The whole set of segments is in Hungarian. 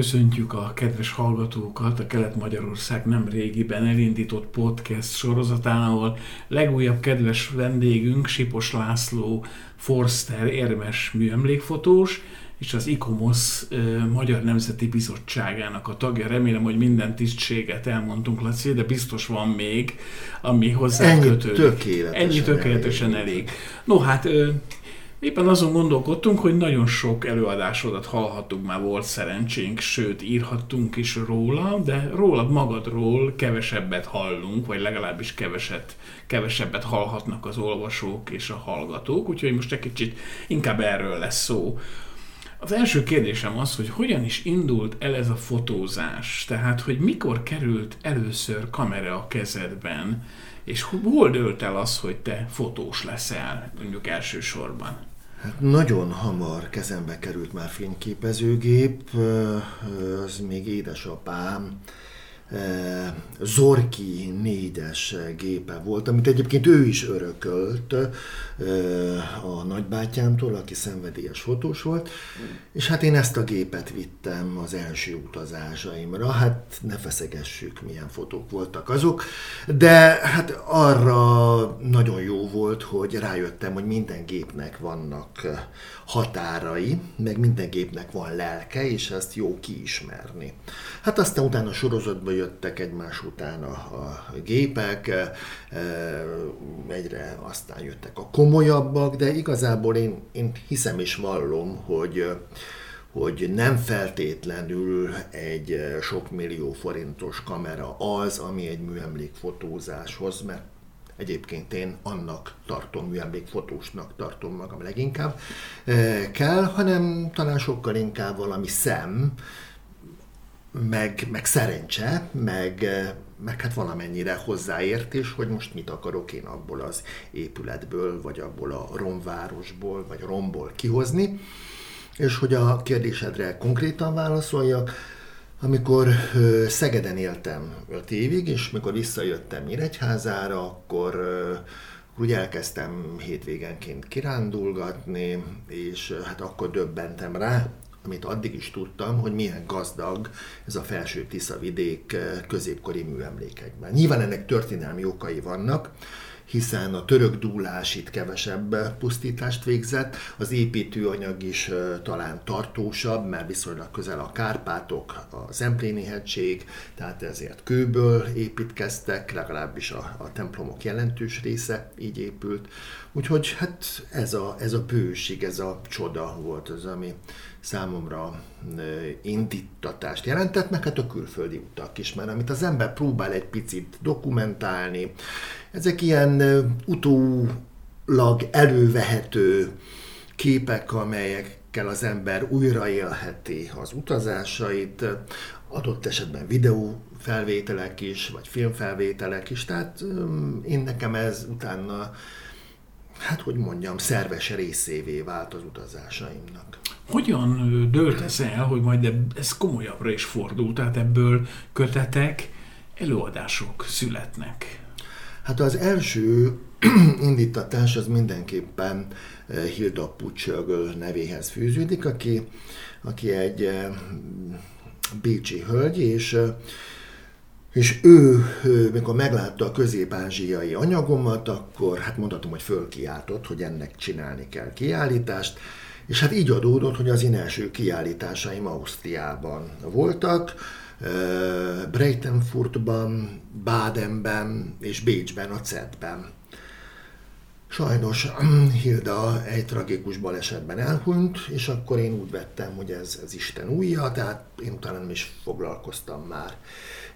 köszöntjük a kedves hallgatókat a Kelet-Magyarország nem régiben elindított podcast sorozatán, ahol legújabb kedves vendégünk Sipos László Forster érmes műemlékfotós, és az ICOMOS Magyar Nemzeti Bizottságának a tagja. Remélem, hogy minden tisztséget elmondtunk, Laci, de biztos van még, ami hozzá Ennyi kötődik. tökéletesen Ennyi tökéletesen elég. elég. No hát Éppen azon gondolkodtunk, hogy nagyon sok előadásodat hallhattunk, már volt szerencsénk, sőt írhattunk is róla, de rólad magadról kevesebbet hallunk, vagy legalábbis keveset, kevesebbet hallhatnak az olvasók és a hallgatók, úgyhogy most egy kicsit inkább erről lesz szó. Az első kérdésem az, hogy hogyan is indult el ez a fotózás, tehát hogy mikor került először kamera a kezedben, és hol dőlt el az, hogy te fotós leszel, mondjuk elsősorban? Hát nagyon hamar kezembe került már fényképezőgép, az még édesapám Zorki négyes gépe volt, amit egyébként ő is örökölt a nagybátyámtól, aki szenvedélyes fotós volt, és hát én ezt a gépet vittem az első utazásaimra, hát ne feszegessük, milyen fotók voltak azok, de hát arra nagyon jó volt, hogy rájöttem, hogy minden gépnek vannak határai, meg minden gépnek van lelke, és ezt jó kiismerni. Hát aztán utána sorozatban jöttek egymás után a, a gépek, e, e, egyre aztán jöttek a komolyabbak, de igazából én, én hiszem és vallom, hogy hogy nem feltétlenül egy sok millió forintos kamera az, ami egy műemlékfotózáshoz, mert egyébként én annak tartom, műemlékfotósnak tartom magam leginkább e, kell, hanem talán sokkal inkább valami szem, meg, meg szerencse, meg, meg hát valamennyire hozzáértés, hogy most mit akarok én abból az épületből, vagy abból a romvárosból, vagy romból kihozni. És hogy a kérdésedre konkrétan válaszoljak, amikor Szegeden éltem 5 évig, és mikor visszajöttem Nyíregyházára, akkor úgy elkezdtem hétvégenként kirándulgatni, és hát akkor döbbentem rá, amit addig is tudtam, hogy milyen gazdag ez a felső Tisza vidék középkori műemlékekben. Nyilván ennek történelmi okai vannak, hiszen a török dúlás itt kevesebb pusztítást végzett, az építőanyag is talán tartósabb, mert viszonylag közel a Kárpátok, a Zempléni hegység, tehát ezért kőből építkeztek, legalábbis a, a templomok jelentős része így épült. Úgyhogy hát ez a, ez a bőség, ez a csoda volt az, ami számomra indítatást jelentett, meg hát a külföldi utak is, mert amit az ember próbál egy picit dokumentálni, ezek ilyen utólag elővehető képek, amelyekkel az ember újraélheti az utazásait, adott esetben videó felvételek is, vagy filmfelvételek is, tehát én nekem ez utána, hát hogy mondjam, szerves részévé vált az utazásaimnak. Hogyan dölt ez el, hogy majd ez komolyabbra is fordul, tehát ebből kötetek, előadások születnek? Hát az első indítatás az mindenképpen Hilda Pucsögöl nevéhez fűződik, aki, aki egy bécsi hölgy, és és ő, mikor meglátta a közép-ázsiai anyagomat, akkor hát mondhatom, hogy fölkiáltott, hogy ennek csinálni kell kiállítást, és hát így adódott, hogy az én első kiállításaim Ausztriában voltak, Breitenfurtban, Badenben és Bécsben, a CET-ben. Sajnos Hilda egy tragikus balesetben elhunyt, és akkor én úgy vettem, hogy ez, ez Isten újja, tehát én utána nem is foglalkoztam már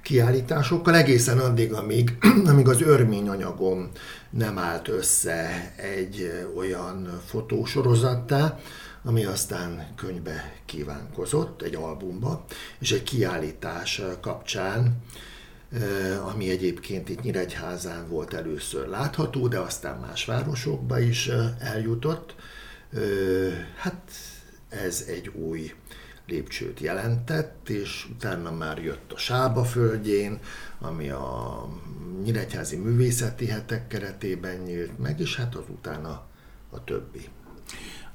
kiállításokkal, egészen addig, amíg, amíg az örmény anyagom nem állt össze egy olyan fotósorozattá, ami aztán könyvbe kívánkozott, egy albumba, és egy kiállítás kapcsán, ami egyébként itt Nyíregyházán volt először látható, de aztán más városokba is eljutott. Hát ez egy új lépcsőt jelentett, és utána már jött a Sába földjén, ami a Nyíregyházi Művészeti Hetek keretében nyílt meg, és hát azután a, a többi.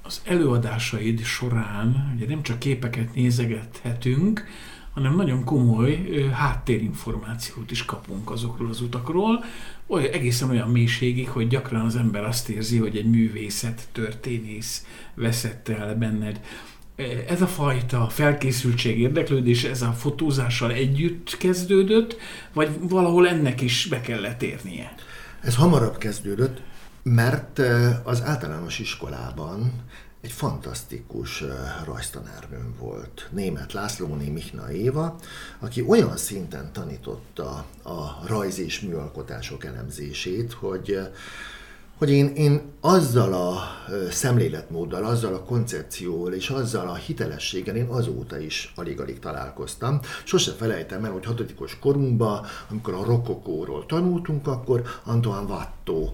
Az előadásaid során ugye nem csak képeket nézegethetünk, hanem nagyon komoly háttérinformációt is kapunk azokról az utakról, olyan, egészen olyan mélységig, hogy gyakran az ember azt érzi, hogy egy művészet történész veszett el benned. Ez a fajta felkészültség, érdeklődés, ez a fotózással együtt kezdődött, vagy valahol ennek is be kellett érnie? Ez hamarabb kezdődött, mert az általános iskolában egy fantasztikus rajztanárnőm volt, német Lászlóné Mihna Éva, aki olyan szinten tanította a rajz és műalkotások elemzését, hogy hogy én, én azzal a szemléletmóddal, azzal a koncepcióval és azzal a hitelességgel én azóta is alig-alig találkoztam. Sose felejtem el, hogy hatodikos korunkban, amikor a rokokóról tanultunk, akkor Antoine Watteau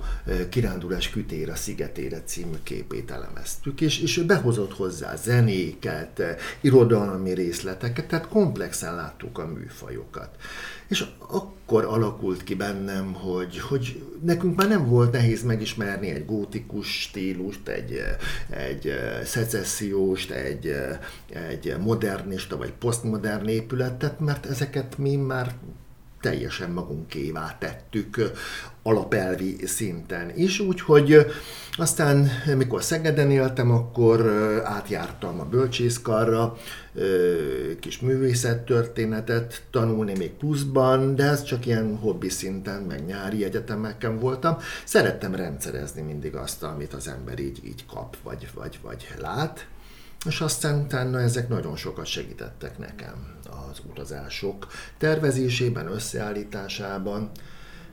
Kirándulás kütére szigetére című képét elemeztük, és, és behozott hozzá zenéket, irodalmi részleteket, tehát komplexen láttuk a műfajokat. És akkor alakult ki bennem, hogy, hogy nekünk már nem volt nehéz megismerni egy gótikus stílust, egy, egy szecesszióst, egy, egy modernista vagy posztmodern épületet, mert ezeket mi már teljesen magunkévá tettük alapelvi szinten is, úgyhogy aztán, mikor Szegeden éltem, akkor átjártam a bölcsészkarra, kis művészettörténetet tanulni még pluszban, de ez csak ilyen hobbi szinten, meg nyári egyetemeken voltam. Szerettem rendszerezni mindig azt, amit az ember így, így kap, vagy, vagy, vagy lát. És aztán utána ezek nagyon sokat segítettek nekem az utazások tervezésében, összeállításában,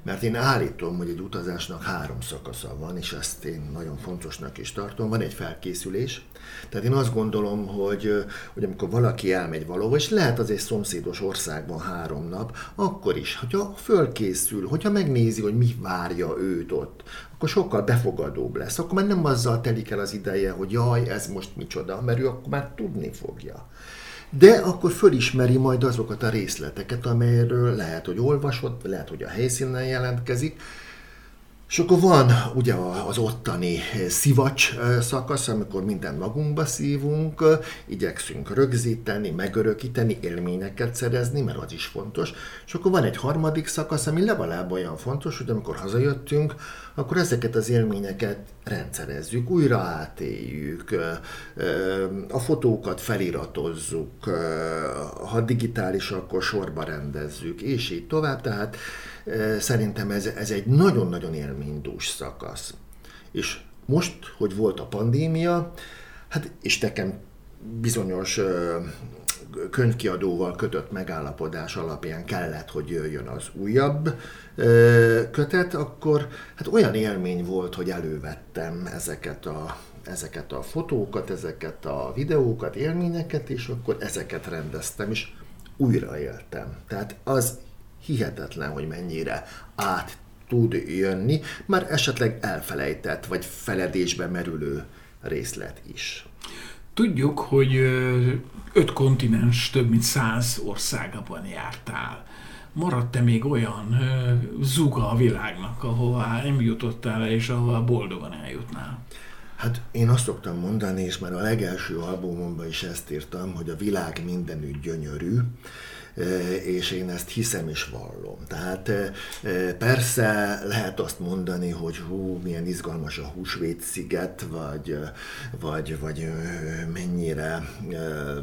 mert én állítom, hogy egy utazásnak három szakasza van, és ezt én nagyon fontosnak is tartom. Van egy felkészülés, tehát én azt gondolom, hogy, hogy amikor valaki elmegy valahova, és lehet az egy szomszédos országban három nap, akkor is, hogyha fölkészül, hogyha megnézi, hogy mi várja őt ott, akkor sokkal befogadóbb lesz. Akkor már nem azzal telik el az ideje, hogy jaj, ez most micsoda, mert ő akkor már tudni fogja de akkor fölismeri majd azokat a részleteket, amelyről lehet, hogy olvasott, lehet, hogy a helyszínen jelentkezik, és akkor van ugye az ottani szivacs szakasz, amikor minden magunkba szívunk, igyekszünk rögzíteni, megörökíteni, élményeket szerezni, mert az is fontos. És akkor van egy harmadik szakasz, ami legalább olyan fontos, hogy amikor hazajöttünk, akkor ezeket az élményeket rendszerezzük, újra átéljük, a fotókat feliratozzuk, ha digitális, akkor sorba rendezzük, és így tovább. Tehát szerintem ez, ez egy nagyon-nagyon élménydús szakasz. És most, hogy volt a pandémia, hát és nekem bizonyos könyvkiadóval kötött megállapodás alapján kellett, hogy jöjjön az újabb kötet, akkor hát olyan élmény volt, hogy elővettem ezeket a, ezeket a fotókat, ezeket a videókat, élményeket, és akkor ezeket rendeztem, és újraéltem. Tehát az hihetetlen, hogy mennyire át tud jönni, már esetleg elfelejtett vagy feledésbe merülő részlet is. Tudjuk, hogy öt kontinens, több mint száz országban jártál. Maradt-e még olyan zuga a világnak, ahová nem jutottál és ahova boldogan eljutnál? Hát én azt szoktam mondani, és már a legelső albumomban is ezt írtam, hogy a világ mindenütt gyönyörű, és én ezt hiszem és vallom. Tehát persze lehet azt mondani, hogy hú, milyen izgalmas a húsvét-sziget, vagy, vagy, vagy mennyire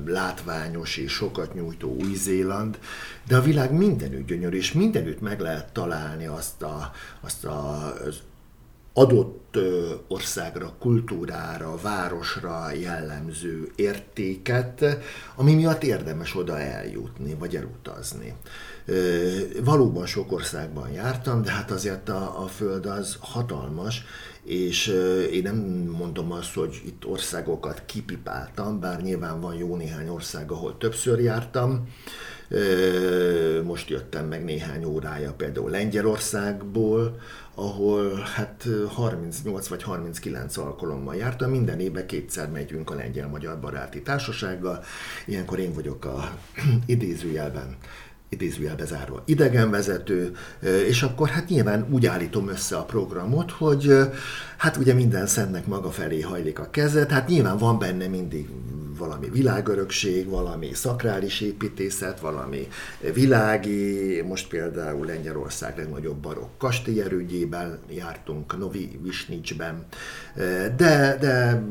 látványos és sokat nyújtó Új-Zéland, de a világ mindenütt gyönyörű, és mindenütt meg lehet találni azt a, azt a, az adott országra, kultúrára, városra jellemző értéket, ami miatt érdemes oda eljutni, vagy elutazni. Valóban sok országban jártam, de hát azért a, a Föld az hatalmas, és én nem mondom azt, hogy itt országokat kipipáltam, bár nyilván van jó néhány ország, ahol többször jártam, most jöttem meg néhány órája például Lengyelországból, ahol hát 38 vagy 39 alkalommal jártam, minden évben kétszer megyünk a Lengyel-Magyar Baráti Társasággal, ilyenkor én vagyok a idézőjelben idézőjelbe zárva idegenvezető, és akkor hát nyilván úgy állítom össze a programot, hogy Hát ugye minden szentnek maga felé hajlik a kezet, hát nyilván van benne mindig valami világörökség, valami szakrális építészet, valami világi, most például Lengyelország legnagyobb barokk kastélyerődjében jártunk, Novi Visnicsben, de, de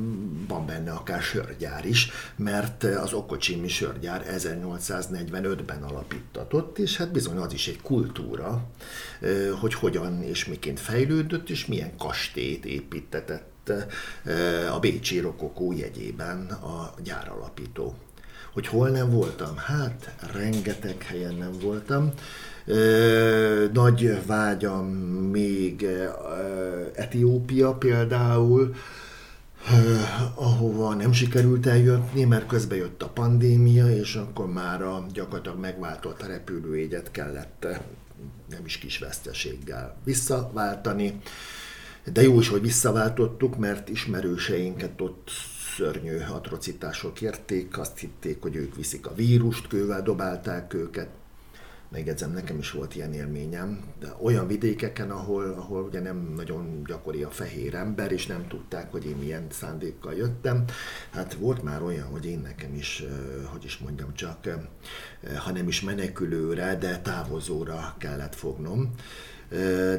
van benne akár sörgyár is, mert az Okocsimi sörgyár 1845-ben alapítatott, és hát bizony az is egy kultúra, hogy hogyan és miként fejlődött, és milyen kastélyt építetett a Bécsi Rokokó jegyében a gyáralapító. Hogy hol nem voltam? Hát, rengeteg helyen nem voltam. Nagy vágyam még Etiópia például, ahova nem sikerült eljutni, mert közbe jött a pandémia, és akkor már a gyakorlatilag megváltott repülőjegyet kellett nem is kis veszteséggel visszaváltani. De jó is, hogy visszaváltottuk, mert ismerőseinket ott szörnyű atrocitások érték, azt hitték, hogy ők viszik a vírust, kővel dobálták őket. Megjegyzem, nekem is volt ilyen élményem, de olyan vidékeken, ahol, ahol ugye nem nagyon gyakori a fehér ember, és nem tudták, hogy én milyen szándékkal jöttem. Hát volt már olyan, hogy én nekem is, hogy is mondjam csak, ha nem is menekülőre, de távozóra kellett fognom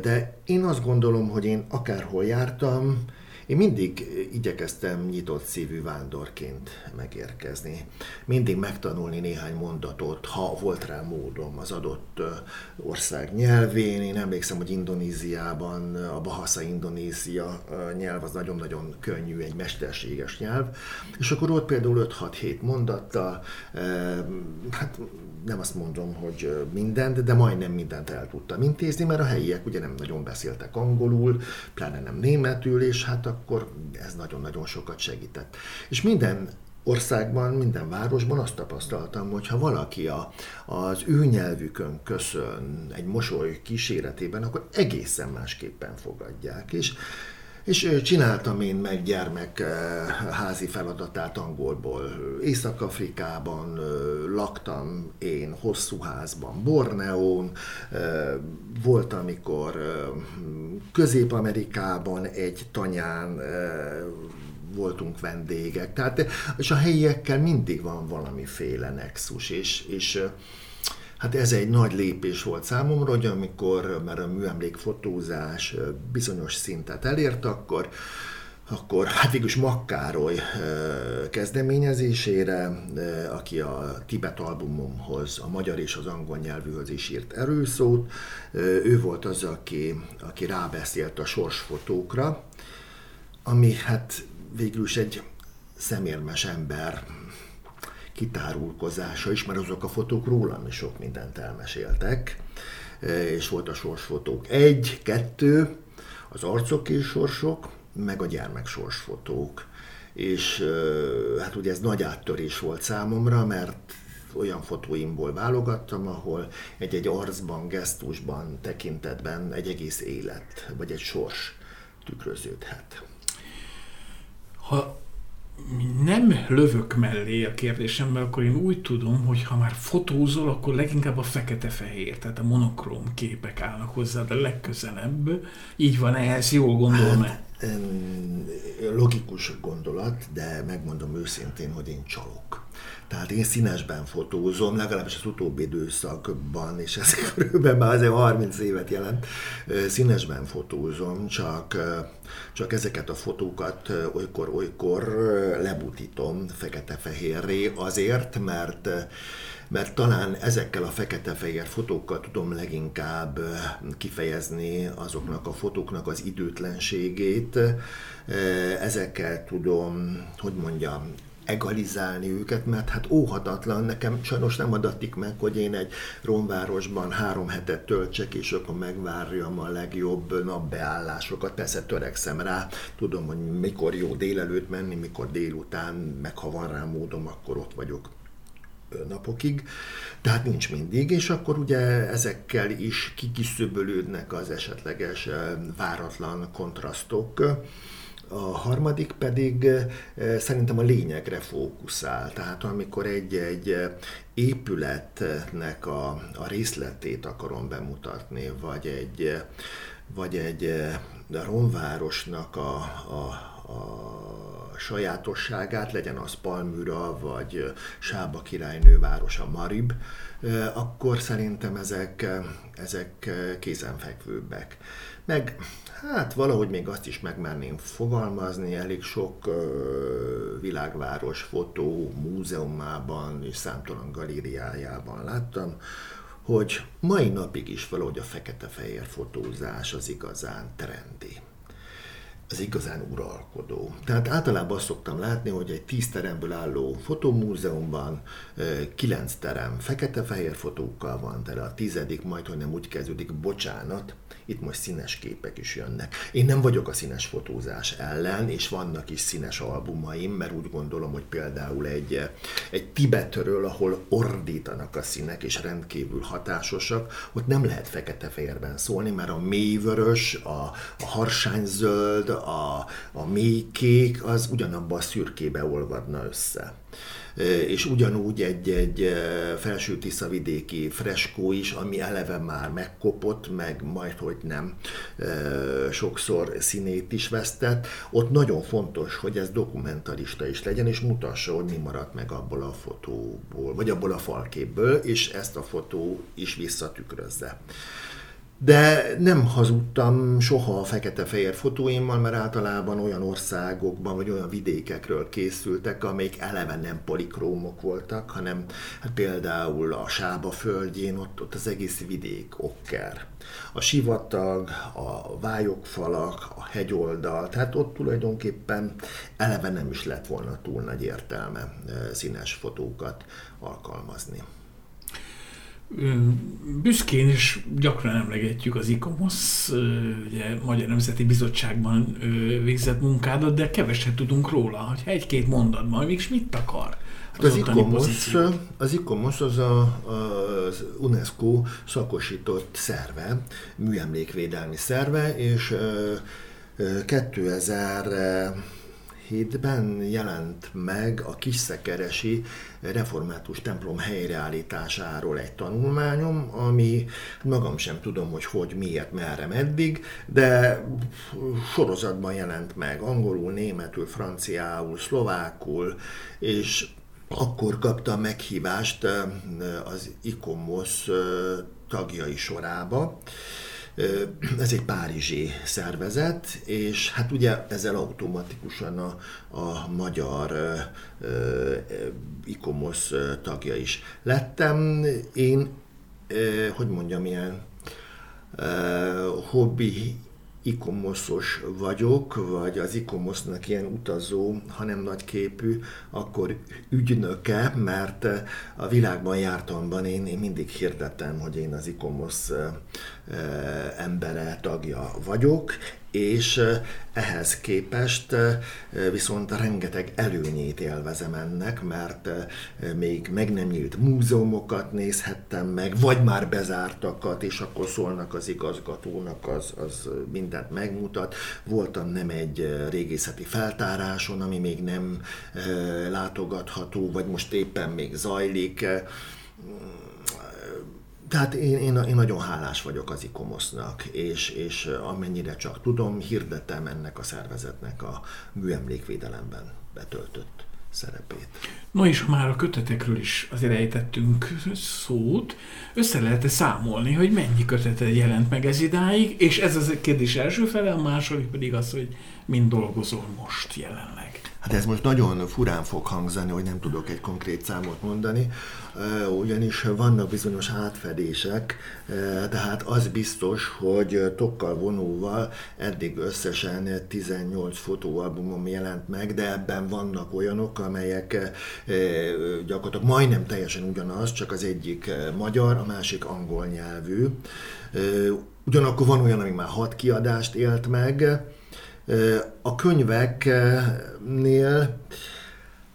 de én azt gondolom, hogy én akárhol jártam, én mindig igyekeztem nyitott szívű vándorként megérkezni. Mindig megtanulni néhány mondatot, ha volt rá módom az adott ország nyelvén. Én emlékszem, hogy Indonéziában a Bahasa Indonézia nyelv az nagyon-nagyon könnyű, egy mesterséges nyelv. És akkor ott például 5-6-7 mondattal, hát nem azt mondom, hogy mindent, de majdnem mindent el tudtam intézni, mert a helyiek ugye nem nagyon beszéltek angolul, pláne nem németül, és hát akkor ez nagyon-nagyon sokat segített. És minden országban, minden városban azt tapasztaltam, hogy ha valaki a, az ő nyelvükön köszön egy mosoly kíséretében, akkor egészen másképpen fogadják. És és csináltam én meg gyermek házi feladatát angolból. Észak-Afrikában laktam én, hosszú házban, Borneón, volt, amikor Közép-Amerikában egy tanyán voltunk vendégek. Tehát, és a helyiekkel mindig van valamiféle nexus, és, és Hát ez egy nagy lépés volt számomra, hogy amikor már a műemlékfotózás bizonyos szintet elért, akkor akkor hát végülis Makkároly kezdeményezésére, aki a Tibet albumomhoz, a magyar és az angol nyelvűhöz is írt erőszót, ő volt az, aki, aki rábeszélt a sorsfotókra, ami hát végül is egy szemérmes ember kitárulkozása is, mert azok a fotók rólam is sok mindent elmeséltek, e, és volt a sorsfotók. Egy, kettő, az arcok és sorsok, meg a gyermek sorsfotók. És e, hát ugye ez nagy áttörés volt számomra, mert olyan fotóimból válogattam, ahol egy-egy arcban, gesztusban, tekintetben egy egész élet, vagy egy sors tükröződhet. Ha nem lövök mellé a kérdésemben, akkor én úgy tudom, hogy ha már fotózol, akkor leginkább a fekete-fehér, tehát a monokróm képek állnak hozzá, de legközelebb. Így van ehhez, jól gondolom hát, Logikus gondolat, de megmondom őszintén, hogy én csalok. Tehát én színesben fotózom, legalábbis az utóbbi időszakban, és ez körülbelül már azért 30 évet jelent, színesben fotózom, csak, csak ezeket a fotókat olykor-olykor lebutítom fekete-fehérré azért, mert mert talán ezekkel a fekete-fehér fotókkal tudom leginkább kifejezni azoknak a fotóknak az időtlenségét. Ezekkel tudom, hogy mondjam, egalizálni őket, mert hát óhatatlan, nekem sajnos nem adatik meg, hogy én egy romvárosban három hetet töltsek, és akkor megvárjam a legjobb napbeállásokat. Persze törekszem rá, tudom, hogy mikor jó délelőtt menni, mikor délután, meg ha van rá módom, akkor ott vagyok napokig, tehát nincs mindig, és akkor ugye ezekkel is kikiszöbölődnek az esetleges váratlan kontrasztok, a harmadik pedig szerintem a lényegre fókuszál. Tehát amikor egy-egy épületnek a, a részletét akarom bemutatni, vagy egy, vagy egy romvárosnak a, a, a sajátosságát, legyen az Palmyra, vagy Sába királynő városa Marib, akkor szerintem ezek, ezek kézenfekvőbbek. Meg hát valahogy még azt is megmerném fogalmazni, elég sok világváros fotó múzeumában és számtalan galériájában láttam, hogy mai napig is valahogy a fekete-fehér fotózás az igazán trendi az igazán uralkodó. Tehát általában azt szoktam látni, hogy egy tíz teremből álló fotómúzeumban kilenc terem fekete-fehér fotókkal van, de a tizedik majd, hogy nem úgy kezdődik, bocsánat, itt most színes képek is jönnek. Én nem vagyok a színes fotózás ellen, és vannak is színes albumaim, mert úgy gondolom, hogy például egy, egy Tibetről, ahol ordítanak a színek, és rendkívül hatásosak, ott nem lehet fekete-fehérben szólni, mert a mélyvörös, a, a harsányzöld, a, a mélykék, az ugyanabba a szürkébe olvadna össze és ugyanúgy egy-egy felső Tiszavidéki freskó is, ami eleve már megkopott, meg majd, hogy nem sokszor színét is vesztett. Ott nagyon fontos, hogy ez dokumentarista is legyen, és mutassa, hogy mi maradt meg abból a fotóból, vagy abból a falképből, és ezt a fotó is visszatükrözze. De nem hazudtam soha a fekete-fehér fotóimmal, mert általában olyan országokban vagy olyan vidékekről készültek, amelyik eleve nem polikrómok voltak, hanem hát például a Sába földjén, ott, ott az egész vidék okker. A sivatag, a vályokfalak, a hegyoldal, tehát ott tulajdonképpen eleve nem is lett volna túl nagy értelme eh, színes fotókat alkalmazni büszkén is gyakran emlegetjük az ICOMOS, ugye Magyar Nemzeti Bizottságban végzett munkádat, de keveset tudunk róla, hogy egy-két mondatban, mégis mit akar? Hát az, az ICOMOS, az ICOMOS az a, az UNESCO szakosított szerve, műemlékvédelmi szerve, és 2000 2007-ben jelent meg a Kiszekeresi református templom helyreállításáról egy tanulmányom, ami magam sem tudom, hogy hogy, miért, merre, meddig, de sorozatban jelent meg angolul, németül, franciául, szlovákul, és akkor kapta meghívást az ICOMOS tagjai sorába, ez egy párizsi szervezet, és hát ugye ezzel automatikusan a, a magyar ICOMOS tagja is lettem. Én, hogy mondjam, ilyen hobbi ikomoszos vagyok, vagy az ikomosznak ilyen utazó, hanem nagyképű, akkor ügynöke, mert a világban jártamban én, én mindig hirdetem, hogy én az ikomosz embere, tagja vagyok, és ehhez képest viszont rengeteg előnyét élvezem ennek, mert még meg nem nyílt múzeumokat nézhettem meg, vagy már bezártakat, és akkor szólnak az igazgatónak, az, az mindent megmutat. Voltam nem egy régészeti feltáráson, ami még nem látogatható, vagy most éppen még zajlik tehát én, én, én nagyon hálás vagyok az ikomosznak, és, és amennyire csak tudom, hirdetem ennek a szervezetnek a műemlékvédelemben betöltött szerepét. No és már a kötetekről is azért ejtettünk szót, össze lehet -e számolni, hogy mennyi kötete jelent meg ez idáig, és ez az a kérdés első fele, a második pedig az, hogy mind dolgozol most jelenleg. Hát ez most nagyon furán fog hangzani, hogy nem tudok egy konkrét számot mondani, ugyanis vannak bizonyos átfedések, tehát az biztos, hogy tokkal vonóval eddig összesen 18 fotóalbumom jelent meg, de ebben vannak olyanok, amelyek gyakorlatilag majdnem teljesen ugyanaz, csak az egyik magyar, a másik angol nyelvű. Ugyanakkor van olyan, ami már hat kiadást élt meg, a könyveknél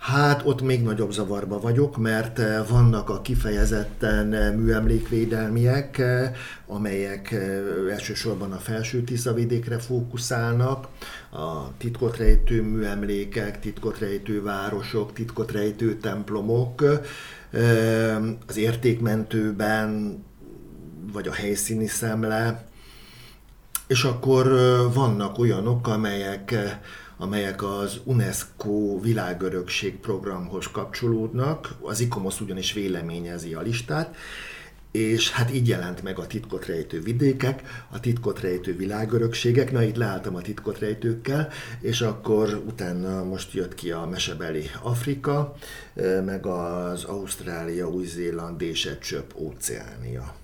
Hát ott még nagyobb zavarba vagyok, mert vannak a kifejezetten műemlékvédelmiek, amelyek elsősorban a felső Tiszavidékre fókuszálnak, a titkot rejtő műemlékek, titkot rejtő városok, titkot rejtő templomok, az értékmentőben, vagy a helyszíni szemle, És akkor vannak olyanok, amelyek amelyek az UNESCO világörökség programhoz kapcsolódnak. Az ICOMOS ugyanis véleményezi a listát, és hát így jelent meg a titkot rejtő vidékek, a titkot rejtő világörökségek, na itt leálltam a titkot rejtőkkel, és akkor utána most jött ki a mesebeli Afrika, meg az Ausztrália, Új-Zéland és egy csöpp óceánia.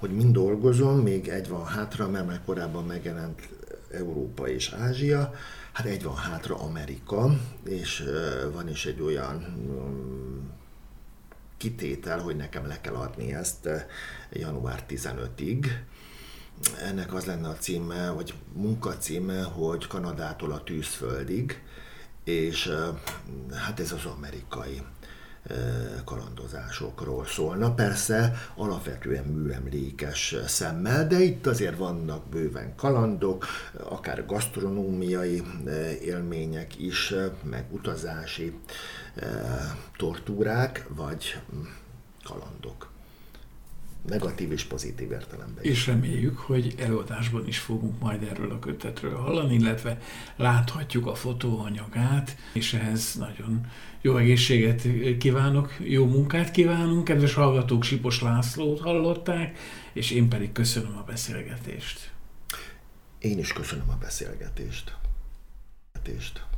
Hogy mind dolgozom, még egy van hátra, mert már korábban megjelent Európa és Ázsia, hát egy van hátra Amerika, és van is egy olyan kitétel, hogy nekem le kell adni ezt január 15-ig. Ennek az lenne a címe, vagy munkacíme, hogy Kanadától a tűzföldig, és hát ez az amerikai kalandozásokról szólna. Persze alapvetően műemlékes szemmel, de itt azért vannak bőven kalandok, akár gasztronómiai élmények is, meg utazási tortúrák, vagy kalandok. Negatív és pozitív értelemben. És reméljük, hogy előadásban is fogunk majd erről a kötetről hallani, illetve láthatjuk a fotóanyagát, és ehhez nagyon jó egészséget kívánok, jó munkát kívánunk. Kedves hallgatók, Sipos Lászlót hallották, és én pedig köszönöm a beszélgetést. Én is köszönöm a beszélgetést. beszélgetést.